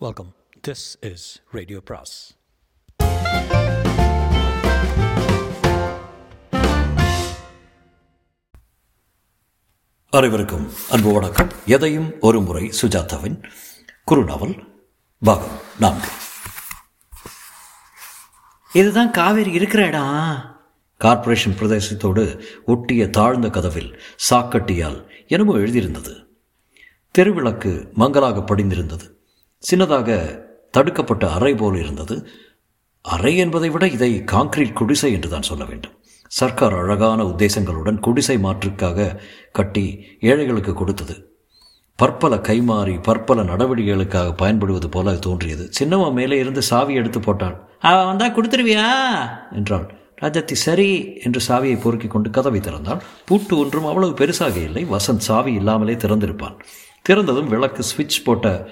Welcome. This is Radio Pras. அனைவருக்கும் அன்பு வணக்கம். எதையும் ஒரு முறை சுஜாதாவின் குறுநாவல் பாகம் நான்கு. இதுதான் காவேரி இருக்கிற இடம். கார்ப்பரேஷன் பிரதேசத்தோடு ஒட்டிய தாழ்ந்த கதவில் சாக்கட்டியால் என்னமோ எழுதியிருந்தது. தெருவிளக்கு மங்கலாக படிந்திருந்தது. சின்னதாக தடுக்கப்பட்ட அறை போல் இருந்தது. அறை என்பதை விட இதை காங்கிரீட் குடிசை என்று தான் சொல்ல வேண்டும். சர்க்கார் அழகான உத்தேசங்களுடன் குடிசை மாற்றுக்காக கட்டி ஏழைகளுக்கு கொடுத்தது. பற்பல கைமாறி பற்பல நடவடிக்கைகளுக்காக பயன்படுவது போல தோன்றியது. சின்னம்மா மேலே இருந்து சாவி எடுத்து போட்டாள். அவன் வந்தா கொடுத்துருவியா? என்றாள். ராஜாத்தி சரி என்று சாவியை பொறுக்கிக் கொண்டு கதவை திறந்தாள். பூட்டு ஒன்றும் அவ்வளவு பெருசாக இல்லை. வசந்த் சாவி இல்லாமலே திறந்திருப்பான். திறந்ததும் விளக்கு சுவிட்ச் போட்ட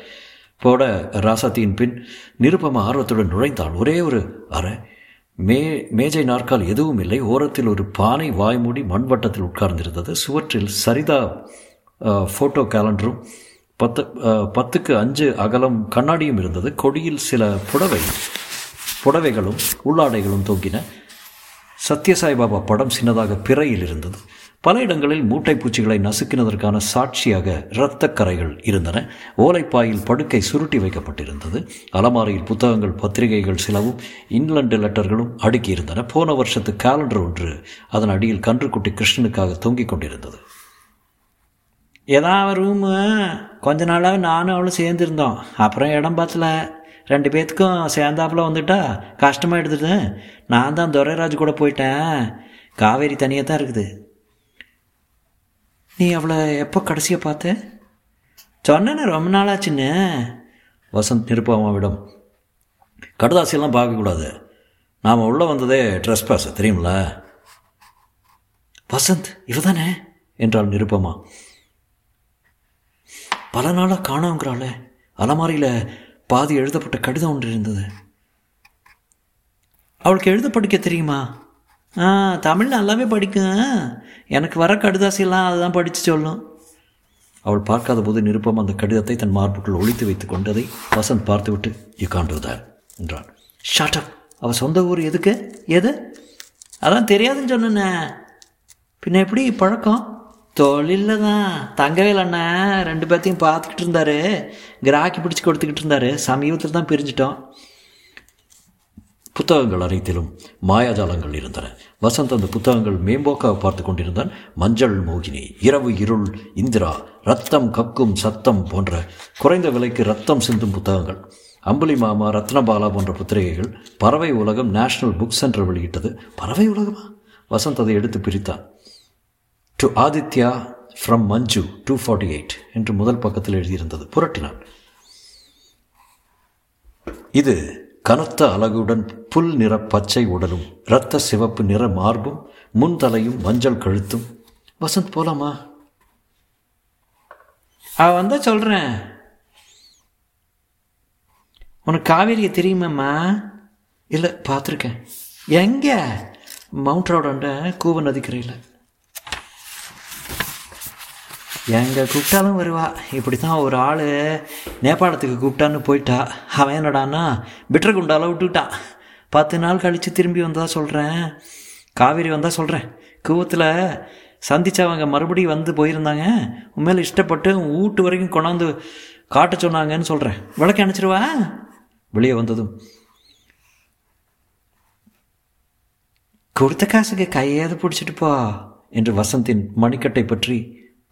போட ராசாத்தியின் பின் நிருப்பம ஆர்வத்துடன் நுழைந்தாள். ஒரே ஒரு அறை மே மேஜை நாற்கால் எதுவும் இல்லை. ஓரத்தில் ஒரு பானை வாய்மூடி மண்வட்டத்தில் உட்கார்ந்திருந்தது. சுவற்றில் சரிதா ஃபோட்டோ கேலண்டரும் பத்து பத்துக்கு அஞ்சு அகலம் கண்ணாடியும் இருந்தது. கொடியில் சில புடவை புடவைகளும் உள்ளாடைகளும் தொங்கின. சத்யசாய் பாபா படம் சின்னதாக பிறையில் இருந்தது. பல இடங்களில் மூட்டை பூச்சிகளை நசுக்கினதற்கான சாட்சியாக இரத்தக்கரைகள் இருந்தன. ஓலைப்பாயில் படுக்கை சுருட்டி வைக்கப்பட்டிருந்தது. அலமாரியில் புத்தகங்கள் பத்திரிகைகள் சிலவும் இங்கிலாந்து லெட்டர்களும் அடுக்கியிருந்தன. போன வருஷத்து காலண்டர் ஒன்று அதன் அடியில் கன்றுக்குட்டி கிருஷ்ணனுக்காக தொங்கிக் கொண்டிருந்தது. ஏதாவது ரூமு கொஞ்ச நாளாக நானும் அவளும் சேர்ந்துருந்தோம். அப்புறம் இடம் பார்த்தல ரெண்டு பேத்துக்கும் சேர்ந்தாப்புல வந்துட்டா? கஷ்டமாக எடுத்துட்டு. நான் தான் துரைராஜ் கூட போயிட்டேன். காவேரி தனியாக தான் இருக்குது. நீ அவளை எப்போ கடைசியாக பார்த்த? சொன்னேன்னு ரொம்ப நாளாச்சுன்னு. வசந்த் நிருப்பமாவிடம் கடுதாசியெல்லாம் பார்க்கக்கூடாது. நாம் உள்ளே வந்ததே ட்ரெஸ் பாஸ் தெரியுமில்ல வசந்த் இவ தானே என்றாள் நிருப்பமா பல நாளாக காணோங்கிறாளே. அலமாரியில் பாதி எழுதப்பட்ட கடிதம் ஒன்று இருந்தது. அவளுக்கு எழுத படிக்க தெரியுமா? ஆ தமிழ் நல்லாவே படிக்கும் எனக்கு வர கடிதாசியெல்லாம் அதுதான் படித்து சொல்லும். அவள் பார்க்காத போது நிருப்பம் அந்த கடிதத்தை தன் மார்புக்குள் ஒளித்து வைத்துக் கொண்டதை வசந்த் பார்த்துவிட்டு யூ கான் டூ that என்றான். ஷாட் அப் அவள் சொந்த ஊர் எதுக்கு? எது? அதான் தெரியாதுன்னு சொன்னேண்ணே பின்ன எப்படி? பழக்கம்? தொழிலில் தான். தங்கவேல் அண்ணன் ரெண்டு பேர்த்தையும் பார்த்துக்கிட்டு இருந்தாரு. கிராக்கி பிடிச்சி கொடுத்துக்கிட்டு இருந்தாரு. சமீபத்தில் தான் பிரிஞ்சிட்டோம். புத்தகங்கள் அனைத்திலும் மாயாஜாலங்கள் இருந்தன. வசந்த் அந்த புத்தகங்கள் மேம்போக்காக பார்த்து கொண்டிருந்தான். மஞ்சள் மோகினி இரவு இருள் இந்திரா ரத்தம் கக்கும் சத்தம் போன்ற குறைந்த விலைக்கு ரத்தம் சிந்தும் புத்தகங்கள். அம்புலி மாமா ரத்னபாலா போன்ற புத்திரிகைகள் பறவை உலகம் நேஷனல் புக் சென்டர் வெளியிட்டது. பறவை உலகமா? வசந்த் அதை எடுத்து பிரித்தான். To Aditya from Manju two forty eight என்று முதல் பக்கத்தில் எழுதியிருந்தது. புரட்டினான். இது கனத்த அழகுடன் புல் நிற பச்சை உடலும் இரத்த சிவப்பு நிற மார்பும் முன்தலையும் மஞ்சள் கழுத்தும். வசந்த் போலாமா? அவ வந்தா சொல்கிறேன் உனக்கு காவேரியை தெரியுமாம்மா? இல்லை பார்த்துருக்கேன். எங்கே? மவுண்ட் ரோடாண்ட கூவ நதிக்கரையில். எங்கே கூப்பிட்டாலும் வருவா. இப்படி தான் ஒரு ஆள் நேபாளத்துக்கு கூப்பிட்டான்னு போயிட்டா. அவன் என்னடான்னா பிட்ரகுண்டால விட்டுக்கிட்டான் பத்து நாள் கழித்து திரும்பி வந்தால் சொல்கிறேன் காவேரி வந்தால் சொல்கிறேன் கூவத்தில் சந்தித்தவங்க மறுபடியும் வந்து போயிருந்தாங்க. உண்மையில் இஷ்டப்பட்டு வீட்டு வரைக்கும் கொண்டாந்து காட்ட சொன்னாங்கன்னு சொல்கிறேன் விளக்கு அணைச்சிருவா வெளியே வந்ததும். கொடுத்த காசுக்கு கையாவது பிடிச்சிட்டு போ என்று வசந்தின் மணிக்கட்டை பற்றி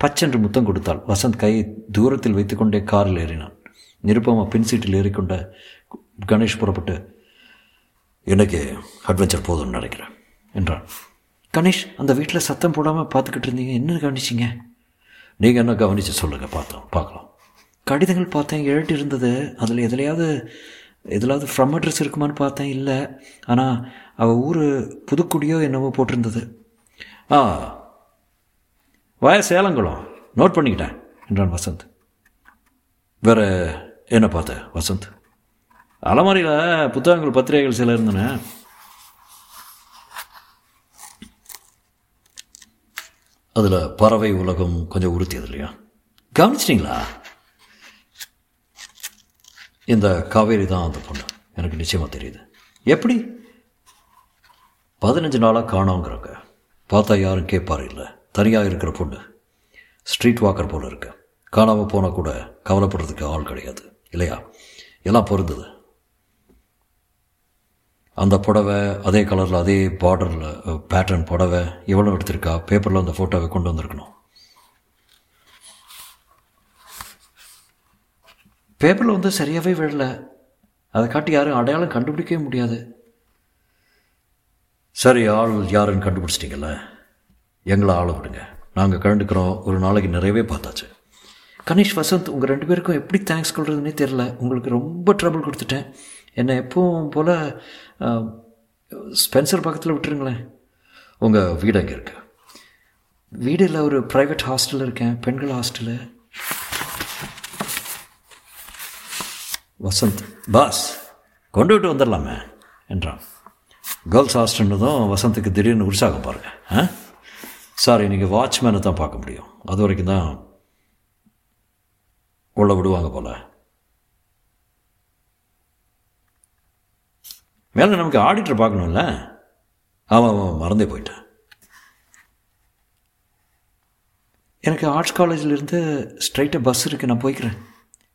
பச்சென்று முத்தம் கொடுத்தாள். வசந்த் கையை தூரத்தில் வைத்துக்கொண்டே காரில் ஏறினான். நிருப்பமா பின் சீட்டில் ஏறிக்கொண்ட கணேஷ் புறப்பட்டு எனக்கு அட்வென்ச்சர் போதும்னு நினைக்கிறேன் என்றான் கணேஷ் அந்த வீட்டில் சத்தம் போடாமல் பார்த்துக்கிட்டு இருந்தீங்க. என்ன கவனிச்சிங்க? நீங்கள் என்ன கவனித்து சொல்லுங்கள் பார்த்தோம் பார்க்கலாம். கடிதங்கள் பார்த்தேன் எழுட்டி இருந்தது. அதில் எதுலையாவது எதுலாவது ஃப்ரம் அட்ரஸ் இருக்குமான்னு பார்த்தேன் இல்லை. ஆனால் அவள் ஊர் புதுக்குடியோ என்னவோ போட்டிருந்தது. ஆ வய சேலங்குளம். நோட் பண்ணிக்கிட்டேன் என்றான் வசந்த். வேற என்ன பார்த்த வசந்த்? அலமாரியில் புத்தகங்கள் பத்திரிகைகள் சில இருந்தன. அதில் பறவை உலகம் கொஞ்சம் உறுத்தியது இல்லையா? கவனிச்சிட்டிங்களா? இந்த காவேரி தான் அந்த பொண்ணு எனக்கு நிச்சயமாக தெரியுது. எப்படி? பதினஞ்சு நாளாக காணோங்கிறாங்க பார்த்தா யாரும் கேட்பார் இல்லை. தனியாக இருக்கிற பொண்ணு. ஸ்ட்ரீட் வாக்கர் போல் இருக்கு. காணாமல் போனால் கூட கவலைப்படுறதுக்கு ஆள் கிடையாது. இல்லையா? எல்லாம் பொருந்தது. அந்த புடவை அதே கலரில் அதே பார்டரில் பேட்டர்ன் புடவை எவ்வளோ எடுத்திருக்கா? பேப்பரில் அந்த ஃபோட்டோவை கொண்டு வந்திருக்கணும். பேப்பரில் வந்து சரியாகவே விழல. அதை காட்டி யாரும் அடையாளம் கண்டுபிடிக்கவே முடியாது. சரி ஆள் யாருன்னு கண்டுபிடிச்சிட்டிங்கல்ல? எங்களை ஆளை விடுங்க. நாங்கள் கலந்துக்கிறோம் ஒரு நாளைக்கு நிறையவே பார்த்தாச்சு. கணேஷ் வசந்த் உங்கள் ரெண்டு பேருக்கும் எப்படி தேங்க்ஸ் சொல்கிறதுனே தெரில உங்களுக்கு ரொம்ப ட்ரபிள் கொடுத்துட்டேன். என்னை எப்பவும் போல் ஸ்பென்சர் பக்கத்தில் விட்டுருங்களேன். உங்கள் வீடு அங்கே இருக்கு? வீடு இல்லை ஒரு ப்ரைவேட் ஹாஸ்டலில் இருக்கேன். பெண்கள் ஹாஸ்டலு வசந்த் பாஸ் கொண்டு விட்டு வந்துடலாமே என்றான். கேர்ள்ஸ் ஹாஸ்டல்னதும் வசந்துக்கு திடீர்னு உற்சாகம் பாருங்கள் ஆ? சாரி நீங்கள் வாட்ச்மேனை தான் பார்க்க முடியும். அது வரைக்கும் தான் உள்ள விடுவாங்க போல. மேலே நமக்கு ஆடிட்டர் பார்க்கணும்ல? ஆமாம் ஆமாம் மறந்தே போயிட்டேன். எனக்கு ஆர்ட்ஸ் காலேஜிலிருந்து ஸ்ட்ரைட்டாக பஸ் இருக்குது நான் போய்க்கிறேன்.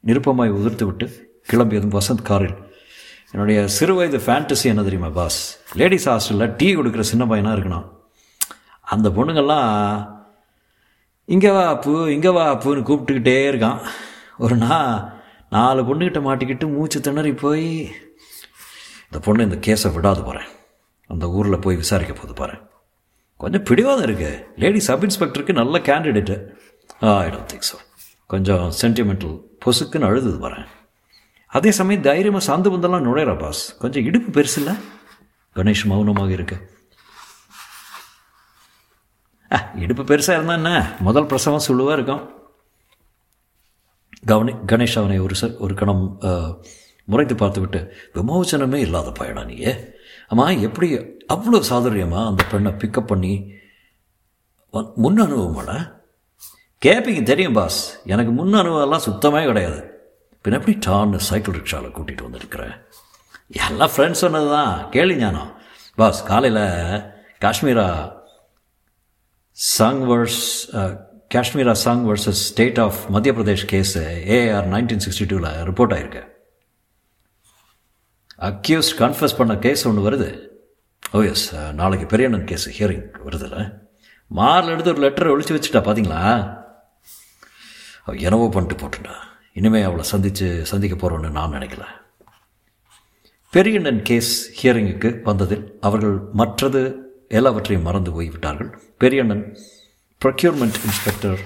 நிருப்பமாய் உதிர்த்து விட்டு கிளம்பியதும் வசந்த் காரில். என்னுடைய சிறு வயது ஃபேண்டசி என்ன தெரியுமா பாஸ் லேடிஸ் ஹாஸ்டலில் டீ கொடுக்குற சின்ன பையனாக இருக்கணும். அந்த பொண்ணுங்கள்லாம் இங்கே வா அப்பு இங்கே வா அப்புன்னு கூப்பிட்டுக்கிட்டே இருக்கான். ஒரு நாள் நாலு பொண்ணுக்கிட்ட மாட்டிக்கிட்டு மூச்சு திணறி போய் இந்த பொண்ணு இந்த கேஸை விடாது போகிறேன் அந்த ஊரில் போய் விசாரிக்க போகுது பாரு. கொஞ்சம் பிடிவாதம் இருக்குது லேடி சப் இன்ஸ்பெக்டருக்கு நல்ல கேண்டிடேட்டு ஆ ஐ டோன்ட் திங்க் ஸோ கொஞ்சம் சென்டிமெண்டல் பொசுக்குன்னு அழுதுது வரேன் அதே சமயம் தைரியமாக சாந்து பந்தெல்லாம் நுழையிற பாஸ் கொஞ்சம் இடுப்பு பெருசு இல்லை கணேஷ் மௌனமாக இருக்குது இடுப்பு பெருசாக இருந்தா என்ன? முதல் பிரசவம் சுழுவாக இருக்கும். கவனி கணேஷ் அவனை ஒரு ச ஒரு கணம் முறைத்து பார்த்துவிட்டு விமோசனமே இல்லாத பயணா நீயே. அம்மா எப்படி அவ்வளோ சாதுரியமாக அந்த பெண்ணை பிக்கப் பண்ணி முன் அனுபவமாட? கேப்பிங்க தெரியும் பாஸ். எனக்கு முன் அனுபவம்லாம் சுத்தமே கிடையாது. பின் எப்படி டான்னு சைக்கிள் ரிக்ஷாவில் கூட்டிகிட்டு வந்திருக்கிறேன் எல்லாம் ஃப்ரெண்ட்ஸ் சொன்னது தான் கேள்வி ஞானம். பாஸ் காலையில் Kashmira Singh versus Kashmira Singh versus state of Madhya Pradesh case AR nineteen sixty டூவில் ரிப்போர்ட் ஆயிருக்கு. அக்யூஸ்ட் கன்ஃபஸ் பண்ண கேஸ் ஒன்று வருது. Oh ஓ எஸ் uh, நாளைக்கு பெரியண்ணன் கேஸ் ஹியரிங் வருதுல்ல மாரில் எடுத்து ஒரு லெட்டரை ஒழிச்சு வச்சுட்டா பார்த்தீங்களா அவ என்னவோ பண்ணிட்டு போட்டுட்டா. இனிமேல் அவளை சந்தித்து சந்திக்க போகிறோன்னு நான் நினைக்கல. பெரியண்ணன் கேஸ் ஹியரிங்குக்கு வந்ததில் அவர்கள் மற்றது எல்லாவற்றையும் மறந்து போய்விட்டார்கள். பெரியண்ணன் ப்ரொக்யூர்மெண்ட் இன்ஸ்பெக்டர்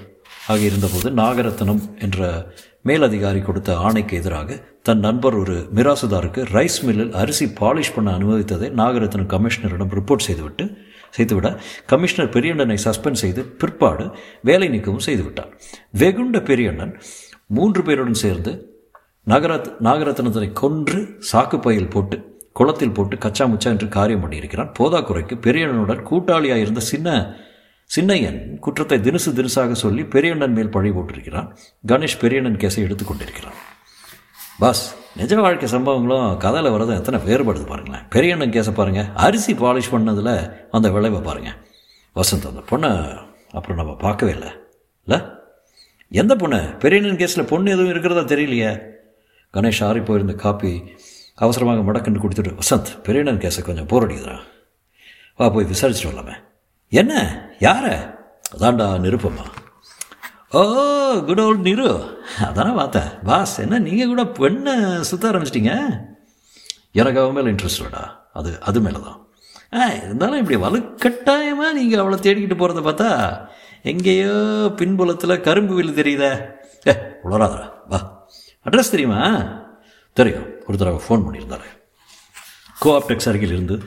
ஆக இருந்தபோது நாகரத்னம் என்ற மேலதிகாரி கொடுத்த ஆணைக்கு எதிராக தன் நண்பர் ஒரு மிராசுதாருக்கு ரைஸ் மில்லில் அரிசி பாலிஷ் பண்ண அனுமதித்ததை நாகரத்னம் கமிஷனரிடம் ரிப்போர்ட் செய்துவிட்டு செய்துவிட கமிஷனர் பெரியண்ணனை சஸ்பெண்ட் செய்து பிற்பாடு வேலை நீக்கவும் செய்துவிட்டார். வெகுண்ட பெரியண்ணன் மூன்று பேருடன் சேர்ந்து நகரத் நாகரத்னத்தினை கொன்று சாக்குப்பையில் போட்டு குளத்தில் போட்டு கச்சா முச்சா என்று காரியம் பண்ணியிருக்கிறான் போதாக்குறைக்கு பெரியண்ணனுடன் கூட்டாளியாக இருந்த சின்ன சின்னையன் குற்றத்தை தினுசு தினசாக சொல்லி பெரியண்ணன் மேல் பழி போட்டிருக்கிறான். கணேஷ் பெரியண்ணன் கேஸை எடுத்துக்கொண்டிருக்கிறான் பாஸ் நிஜ வாழ்க்கை சம்பவங்களும் கதையில் வரதும் எத்தனை வேறுபடுது பாருங்களேன். பெரியண்ணன் கேஸை பாருங்கள் அரிசி பாலிஷ் பண்ணதில் அந்த விளைவை பாருங்கள் வசந்த் அந்த பொண்ணை அப்புறம் நம்ம பார்க்கவே இல்லை. இல்லை? எந்த பொண்ணு? பெரியண்ணன் கேஸில் பொண்ணு எதுவும் இருக்கிறதா தெரியலையே. கணேஷ் ஆறி போயிருந்த காப்பி அவசரமாக மடக்கன்று கொடுத்துட்டு வசந்த் பெரியண்ணன் கேஸை கொஞ்சம் போர் அடிக்குதுறான் வா போய் விசாரிச்சுட்டு வரலாமே என்ன? யார? அதான்டா நிருப்பம்மா. ஓ குட் ஓல்ட் நிரு அதானே பார்த்தேன். பாஸ் என்ன நீங்கள் கூட பெண்ணை சுத்த ஆரம்பிச்சிட்டிங்க? எனக்கு அவன் மேலே இன்ட்ரெஸ்ட் இல்லைடா. அது அது மேலே தான் ஆ இருந்தாலும் இப்படி வலுக்கட்டாயமாக நீங்கள் அவளை தேடிக்கிட்டு போகிறத பார்த்தா எங்கேயோ பின்புலத்தில் கரும்பு வில் தெரியுதே. ஏ உளராதரா வா. அட்ரஸ் தெரியுமா? தெரியும். ஒரு தடவை ஃபோன் பண்ணியிருந்தாரு. கோஆப்டெக்ஸ் அருகில் இருந்து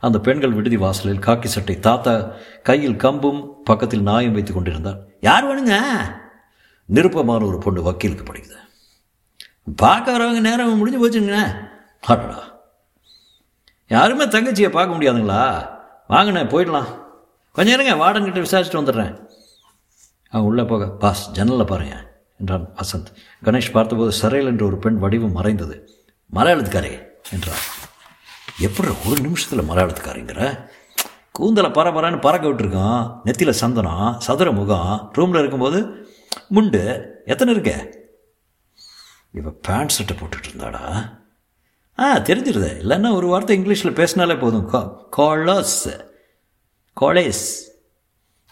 அந்த பெண்கள் விடுதி வாசலில் காக்கி சட்டை தாத்தா கையில் கம்பும் பக்கத்தில் நாயும் வைத்துக் கொண்டிருந்தார். யார் வேணுங்க? நிருப்பமான ஒரு பொண்ணு வக்கீலுக்கு படிக்குது. பார்க்க வரவங்க நேரம் முடிஞ்சு போச்சுங்க. அடடா. யாருமே தங்கச்சியை பார்க்க முடியாதுங்களா? வாங்கண்ணே போயிடலாம். கொஞ்சம் இருங்க வார்டன் கிட்ட விசாரிச்சுட்டு வந்துடுறேன். அவன் உள்ளே போக. பாஸ் ஜன்னலில் பாருங்க. என்றான் வசந்த். கணேஷ் பார்த்தபோது சரையல் என்ற ஒரு பெண் வடிவம் மறைந்தது. மலையாளத்துக்காரே என்றார் எப்படி ஒரு நிமிஷத்தில் மலையாளத்துக்காரங்கிற கூந்தலை பரபரன்னு பறக்க விட்டுருக்கோம் நெத்தியில் சந்தனம் சதுர முகம். ரூமில் இருக்கும்போது முண்டு. எத்தனை இருக்க? இவ பேண்ட் சட்டை போட்டுட்டு இருந்தாடா. ஆ தெரிஞ்சிருது. இல்லைன்னா ஒரு வார்த்தை இங்கிலீஷில் பேசினாலே போதும். காலஸ். கோலேஸ்.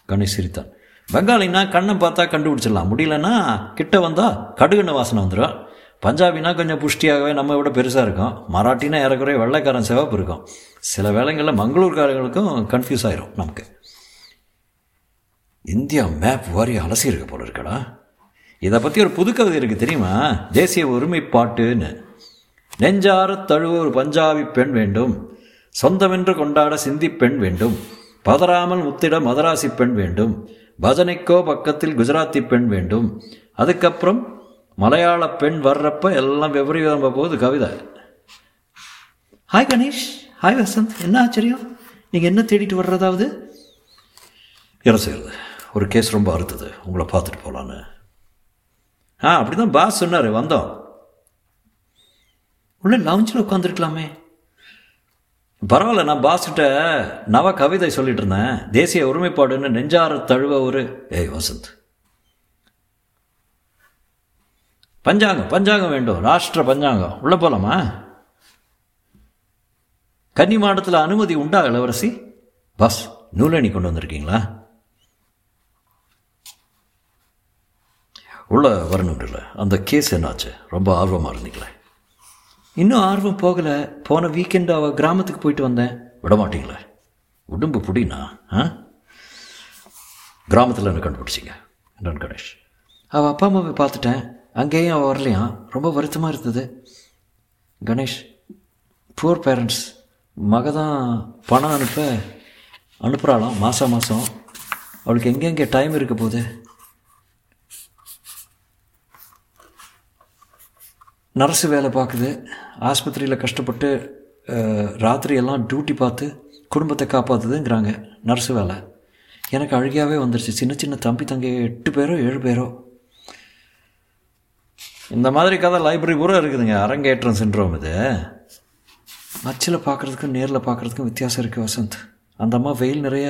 கணேஷ் சிரித்தான். பெங்காலினா கண்ணை பார்த்தா கண்டுபிடிச்சிடலாம். முடியலன்னா கிட்ட வந்தால் கடுகுன்னு வாசனை வந்துடும் பஞ்சாபினா கொஞ்சம் புஷ்டியாகவே நம்ம விட பெருசாக இருக்கும். மராட்டினா ஏறக்குறைய வெள்ளைக்காரன் சிவப்பு இருக்கும். சில வேளைங்களில் மங்களூர்காரங்களுக்கும் கன்ஃபியூஸ் ஆயிரும் நமக்கு. இந்தியா மேப் வாரி அலசி இருக்க போல இருக்கடா. இதை பற்றி ஒரு புது கவிதை இருக்குது தெரியுமா? தேசிய ஒருமைப்பாட்டுன்னு. நெஞ்சார தழுவ ஒரு பஞ்சாபி பெண் வேண்டும். சொந்தமென்று கொண்டாட சிந்தி பெண் வேண்டும். பதறாமல் முத்திட மதராசி பெண் வேண்டும். பஜனைக்கோ பக்கத்தில் குஜராத்தி பெண் வேண்டும். அதுக்கப்புறம் மலையாள பெண் வர்றப்ப எல்லாம் விபரீதம் போகுது கவிதை. ஹாய் கணேஷ் ஹாய் வசந்த் என்ன ஆச்சரியம்? நீங்கள் என்ன தேடிட்டு வர்றதாவது? என்ன செய்யறது? ஒரு கேஸ் ரொம்ப அறுத்தது. உங்களை பார்த்துட்டு போகலான்னு ஆ அப்படி தான் பாஸ் சொன்னார். வந்தோம். உள்ள லவுஞ்சில் உட்காந்துருக்கலாமே பரவாயில்ல நான் பாஸ்கிட்ட நவ கவிதை சொல்லிட்டு இருந்தேன் தேசிய ஒருமைப்பாடுன்னு நெஞ்சார தழுவ ஒரு. ஏய் வசந்த். பஞ்சாங்கம் பஞ்சாங்கம் வேண்டும். ராஷ்டிர பஞ்சாங்கம். உள்ள போலாமா? கன்னி மாடத்தில் அனுமதி உண்டா இளவரசி? பாஸ் நூலணி கொண்டு வந்திருக்கீங்களா? உள்ள வரணும் இல்லை. அந்த கேஸ் என்னாச்சு? ரொம்ப ஆர்வமாக இருந்தீங்களே. இன்னும் ஆர்வம் போகலை. போன வீக்கெண்டு அவள் கிராமத்துக்கு போயிட்டு வந்தேன். விட மாட்டீங்களே உடம்பு புடினா ஆ? கிராமத்தில் என்ன கண்டுபிடிச்சிங்க? என்றான் கணேஷ். அவள் அப்பா அம்மாவை பார்த்துட்டேன். அங்கேயும் அவள் வரலையாம். ரொம்ப வருத்தமாக இருந்தது. கணேஷ் புவர் பேரண்ட்ஸ் மக தான் பணம் அனுப்ப அனுப்புகிறாளாம் மாதம் மாதம் அவளுக்கு எங்கெங்கே டைம் இருக்க போகுது? நர்ஸு வேலை பார்க்குது. ஆஸ்பத்திரியில் கஷ்டப்பட்டு ராத்திரி எல்லாம் டியூட்டி பார்த்து குடும்பத்தை காப்பாற்றுதுங்கிறாங்க நர்ஸு வேலை. எனக்கு அழுகையாகவே வந்துருச்சு. சின்ன சின்ன தம்பி தங்கை எட்டு பேரோ ஏழு பேரோ. இந்த மாதிரி கதை லைப்ரரி பூரா இருக்குதுங்க. அரங்கேற்றம் சின்ரோம் இது. மச்சில் பார்க்குறதுக்கும் நேரில் பார்க்குறதுக்கும் வித்தியாசம் இருக்குது வசந்த். அந்த அம்மா வெயில் நிறைய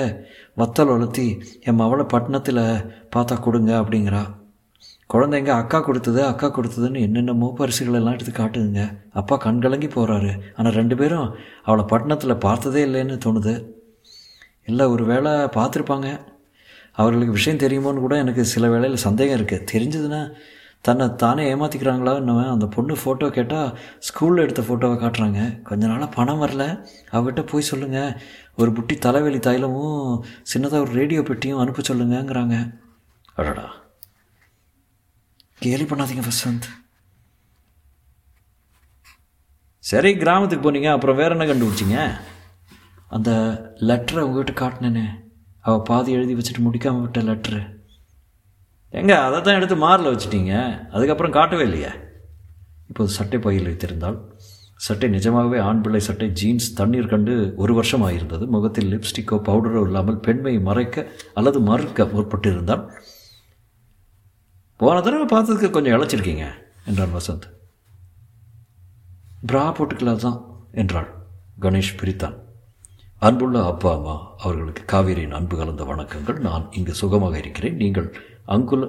வத்தல் வளர்த்தி என் மவளை பட்டணத்தில் பார்த்தா கொடுங்க அப்படிங்கிறா. குழந்தைங்க அக்கா கொடுத்தது அக்கா கொடுத்ததுன்னு என்னென்னமோ பரிசுகள் எல்லாம் எடுத்து காட்டுதுங்க. அப்பா கண் கலங்கி போகிறாரு ஆனால் ரெண்டு பேரும் அவளை பட்டணத்தில் பார்த்ததே இல்லைன்னு தோணுது. இல்லை ஒரு வேளை பார்த்துருப்பாங்க. அவர்களுக்கு விஷயம் தெரியுமோன்னு கூட எனக்கு சில வேளையில் சந்தேகம் இருக்குது தெரிஞ்சதுன்னா தன்னை தானே ஏமாற்றிக்கிறாங்களா இன்னும் அந்த பொண்ணு ஃபோட்டோ கேட்டால் ஸ்கூலில் எடுத்த ஃபோட்டோவை காட்டுறாங்க. கொஞ்ச நாளாக பணம் வரல. அவகிட்ட போய் சொல்லுங்கள் ஒரு புட்டி தலைவலி தைலமும் சின்னதாக ஒரு ரேடியோ பெட்டியும் அனுப்ப சொல்லுங்கங்கிறாங்க. அடடா. கேலி பண்ணாதீங்க வசந்த் சரி கிராமத்துக்கு போனீங்க அப்புறம் வேற என்ன கண்டுபிடிச்சிங்க? அந்த லெட்டரை உங்ககிட்ட காட்டினேனே. அவள் பாதி எழுதி வச்சுட்டு முடிக்காமல் விட்ட லெட்ரு எங்க அதை தான் எடுத்து மாரில் வச்சிட்டீங்க. அதுக்கப்புறம் காட்டவே இல்லையே? இப்போது சட்டை பையில் வைத்திருந்தால் சட்டை நிஜமாகவே ஆண் பிள்ளை சட்டை ஜீன்ஸ் தண்ணீர் கண்டு ஒரு வருஷம் ஆகியிருந்தது முகத்தில் லிப்ஸ்டிக்கோ பவுடரோ இல்லாமல் பெண்மையை மறைக்க அல்லது மறுக்க முற்பட்டிருந்தால் போன தடவை பார்த்ததுக்கு கொஞ்சம் இழைச்சிருக்கீங்க என்றான் வசந்த். ப்ரா போட்டுக்கலாம் தான் என்றாள் கணேஷ் பிரித்தான். அன்புள்ள அப்பா அம்மா அவர்களுக்கு காவேரியின் அன்பு கலந்த வணக்கங்கள். நான் இங்கு சுகமாக இருக்கிறேன். நீங்கள் அங்குல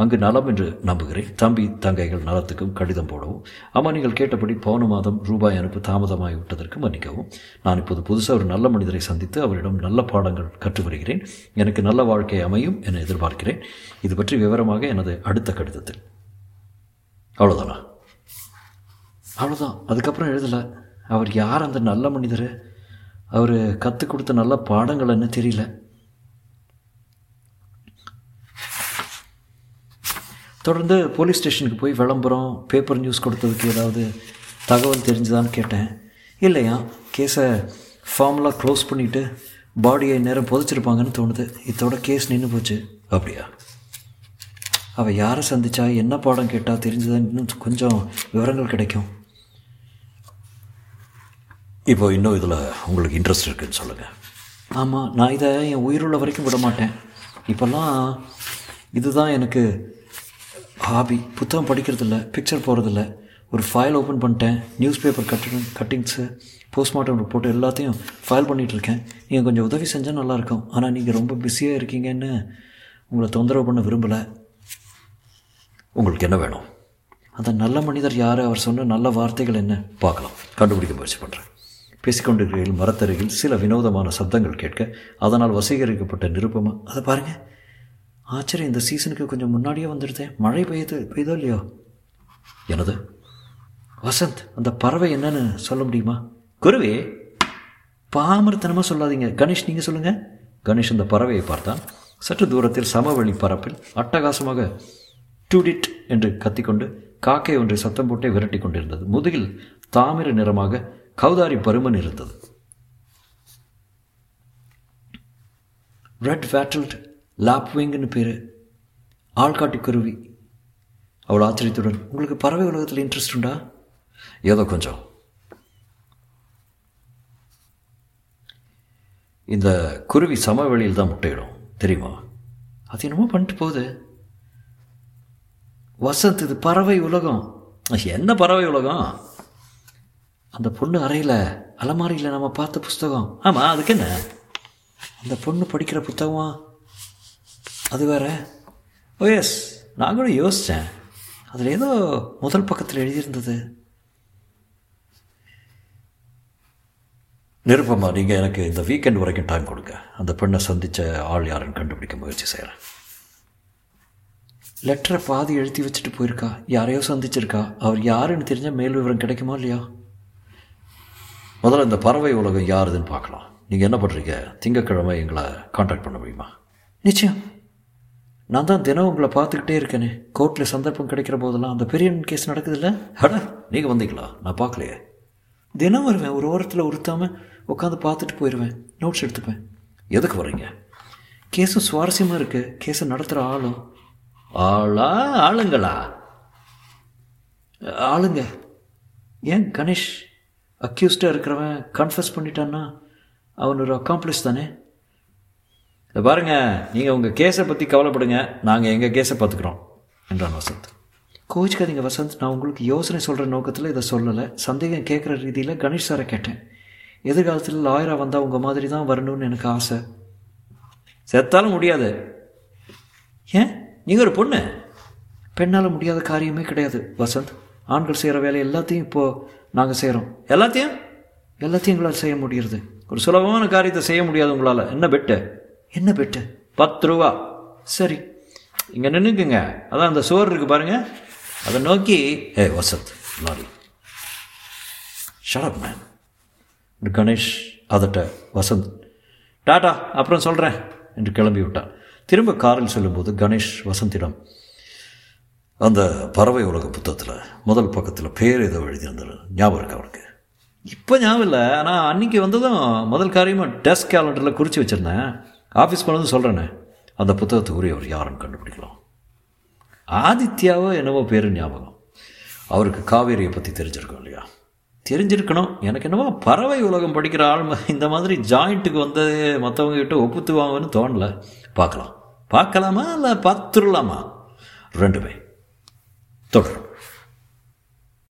அங்கு நலம் என்று நம்புகிறேன். தம்பி தங்கைகள் நலத்துக்கும் கடிதம் போடவும். அம்மா நீங்கள் கேட்டபடி போன மாதம் ரூபாய் அனுப்பு தாமதமாகி விட்டதற்கு மன்னிக்கவும். நான் இப்போது புதுசாக ஒரு நல்ல மனிதரை சந்தித்து அவரிடம் நல்ல பாடங்கள் கற்று வருகிறேன் எனக்கு நல்ல வாழ்க்கை அமையும் என எதிர்பார்க்கிறேன். இது பற்றி விவரமாக எனது அடுத்த கடிதத்தில். அவ்வளோதானா அவ்வளோதான் அதுக்கப்புறம் எழுதலை. அவர் யார் அந்த நல்ல மனிதர்? அவர் கற்றுக் கொடுத்த நல்ல பாடங்கள் என்ன தெரியல. தொடர்ந்து போலீஸ் ஸ்டேஷனுக்கு போய் விளம்பரம் பேப்பர் நியூஸ் கொடுத்ததுக்கு ஏதாவது தகவல் தெரிஞ்சுதான்னு கேட்டேன். இல்லையா? கேஸை ஃபார்மலாக க்ளோஸ் பண்ணிவிட்டு பாடியை நேரம் புதைச்சிருப்பாங்கன்னு தோணுது. இதோட கேஸ் நின்று போச்சு. அப்படியா? அவள் யாரை சந்திச்சா என்ன பாடம் கேட்டால் தெரிஞ்சுதான் இன்னும் கொஞ்சம் விவரங்கள் கிடைக்கும். இப்போ இன்னும் இதில் உங்களுக்கு இன்ட்ரெஸ்ட் இருக்குன்னு சொல்லுங்கள் ஆமாம் நான் இதை என் உயிருள்ள வரைக்கும் விட மாட்டேன் இப்போல்லாம் இதுதான் எனக்கு ஹாபி புத்தகம் படிக்கிறதில்ல பிக்சர் போகிறதில்ல ஒரு ஃபைல் ஓப்பன் பண்ணிட்டேன் news paper cutting cuttings postmortem report எல்லாத்தையும் ஃபைல் பண்ணிகிட்ருக்கேன் நீங்கள் கொஞ்சம் உதவி செஞ்சால் நல்லாயிருக்கும். ஆனால் நீங்கள் ரொம்ப பிஸியாக இருக்கீங்கன்னு உங்களை தொந்தரவு பண்ண விரும்பலை. உங்களுக்கு என்ன வேணும்? அந்த நல்ல மனிதர் யார்? அவர் சொன்ன நல்ல வார்த்தைகள் என்ன? பார்க்கலாம். கண்டுபிடிக்க முயற்சி பண்ணுறேன் பேசிக்கொண்டிருக்கையில் மரத்தருகில் சில வினோதமான சப்தங்கள் கேட்க அதனால் வசீகரிக்கப்பட்ட நிருப்பமாக அதை பாருங்கள் ஆச்சரியம் இந்த சீசனுக்கு கொஞ்சம் முன்னாடியே வந்துடுது மழை பெய்யுது பெய்தோ இல்லையோ? எனது வசந்த் அந்த பறவை என்னன்னு சொல்ல முடியுமா? குருவே பாமரத்தனமாக சொல்லாதீங்க. கணேஷ் நீங்கள் சொல்லுங்கள் கணேஷ் அந்த பறவையை பார்த்தான். சற்று தூரத்தில் சமவெளி பரப்பில் அட்டகாசமாக டூடிட் என்று கத்திக்கொண்டு காக்கை ஒன்றை சத்தம் போட்டே விரட்டி கொண்டிருந்தது. முதுகில் தாமிர நிறமாக கௌதாரி பருமன் இருந்தது. ரெட் வேட்டல்ட் லாப்விங்னு பேர். ஆள்காட்டி குருவி. அவள் ஆச்சரியத்துடன் உங்களுக்கு பறவை உலகத்தில் இன்ட்ரெஸ்ட் உண்டா? ஏதோ கொஞ்சம். இந்த குருவி சமவெளியில் தான் முட்டையிடும் தெரியுமா? அது என்னமோ பண்ணிட்டு போகுது. வசந்த் இது பறவை உலகம். என்ன பறவை உலகம்? அந்த பொண்ணு அறையில் அலமாரியில் நம்ம பார்த்த புஸ்தகம். ஆமாம் அதுக்கு என்ன? அந்த பொண்ணு படிக்கிற புத்தகம்? அது வேற? ஓ எஸ் நான் கூட யோசித்தேன் அதில் ஏதோ முதல் பக்கத்தில் எழுதியிருந்தது. நிருப்பமா நீங்கள் எனக்கு இந்த வீக்கெண்ட் வரைக்கும் டைம் கொடுங்க. அந்த பெண்ணை சந்தித்த ஆள் யாருன்னு கண்டுபிடிக்க முயற்சி செய்கிறேன் லெட்டரை பாதி எழுதி வச்சுட்டு போயிருக்கா? யாரையோ சந்திச்சிருக்கா? அவர் யாருன்னு தெரிஞ்சால் மேல் விவரம் கிடைக்குமா இல்லையா? முதல்ல இந்த பறவை உலகம் யாருதுன்னு பார்க்கலாம். நீங்கள் என்ன பண்ணுறீங்க திங்கக்கிழமை எங்களை காண்டாக்ட் பண்ண முடியுமா? நிச்சயம். நான் தான் தினம் உங்களை பார்த்துக்கிட்டே இருக்கேனே. கோர்ட்டில் சந்தர்ப்பம் கிடைக்கிற போதெல்லாம் அந்த பெரிய கேஸ் நடக்குதுல்ல? அட நீங்கள் வந்தீங்களா? நான் பார்க்கலையே. தினம் வருவேன். ஒரு ஓரத்தில் உறுத்தாமல் உட்காந்து பார்த்துட்டு போயிடுவேன் நோட்ஸ் எடுத்துப்பேன். எதுக்கு வர்றீங்க கேஸும் சுவாரஸ்யமாக இருக்குது கேஸை நடத்துகிற ஆளும் ஆளா ஆளுங்களா? ஆளுங்க. ஏன் கணேஷ்? அக்யூஸ்டாக இருக்கிறவன் கன்ஃபஸ் பண்ணிட்டான்னா அவன் ஒரு அக்காம்ப்ளிஸ் தானே? பாருங்கள் நீங்கள் உங்கள் கேஸை பற்றி கவலைப்படுங்க நாங்கள் எங்கள் கேஸை பார்த்துக்குறோம் என்றான் வசந்த். கோவிச்சுக்காதீங்க வசந்த் நான் உங்களுக்கு யோசனை சொல்கிற நோக்கத்தில் இதை சொல்லலை. சந்தேகம் கேட்குற ரீதியில் கணேஷ் சாரை கேட்டேன். எதிர்காலத்தில் லாயராக வந்தால் உங்கள் மாதிரி தான் வரணும்னு எனக்கு ஆசை. செத்தாலும் முடியாது. ஏன்? நீங்கள் ஒரு பொண்ணு. பெண்ணால் முடியாத காரியமே கிடையாது வசந்த். ஆண்கள் செய்கிற வேலை எல்லாத்தையும் இப்போது நாங்கள் செய்கிறோம் எல்லாத்தையும்? எல்லாத்தையும் எங்களால் செய்ய முடியறது ஒரு சுலபமான காரியத்தை செய்ய முடியாது உங்களால். என்ன பெட்டு? என்ன பெட்டு? பத்து ரூபா சரி. இங்கே நின்றுக்குங்க அதான் அந்த சுவர் இருக்குது பாருங்கள் அதை நோக்கி ஏ வசந்த் லாரி ஷரப் மேன் கணேஷ் அதட்ட வசந்த் டாடா அப்புறம் சொல்கிறேன் என்று கிளம்பி விட்டான். திரும்ப காரில் செல்லும்போது கணேஷ் வசந்திடம் அந்த பறவை உலக புத்தகத்தில் முதல் பக்கத்தில் பேர் ஏதோ எழுதியிருந்தார் ஞாபகம் இருக்கு அவனுக்கு இப்போ ஞாபகம் இல்லை. ஆனால் அன்றைக்கி வந்ததும் முதல் காரியமாக டெஸ்க் கேலண்டரில் குறித்து வச்சுருந்தேன். ஆஃபீஸ் போனது சொல்கிறேனே அந்த புத்தகத்துக்கு உரியவர் யாருன்னு கண்டுபிடிக்கலாம். ஆதித்யாவோ என்னவோ பேர் ஞாபகம். அவருக்கு காவேரியை பற்றி தெரிஞ்சிருக்கும் இல்லையா? தெரிஞ்சிருக்கணும். எனக்கு என்னவோ பறவை உலகம் படிக்கிற ஆள் இந்த மாதிரி ஜாயிண்ட்டுக்கு வந்து மற்றவங்க கிட்ட ஒப்புத்துவாங்கன்னு தோணலை. பார்க்கலாம். பார்க்கலாமா இல்லை பார்த்துடலாமா? ரெண்டுமே தொடரும்.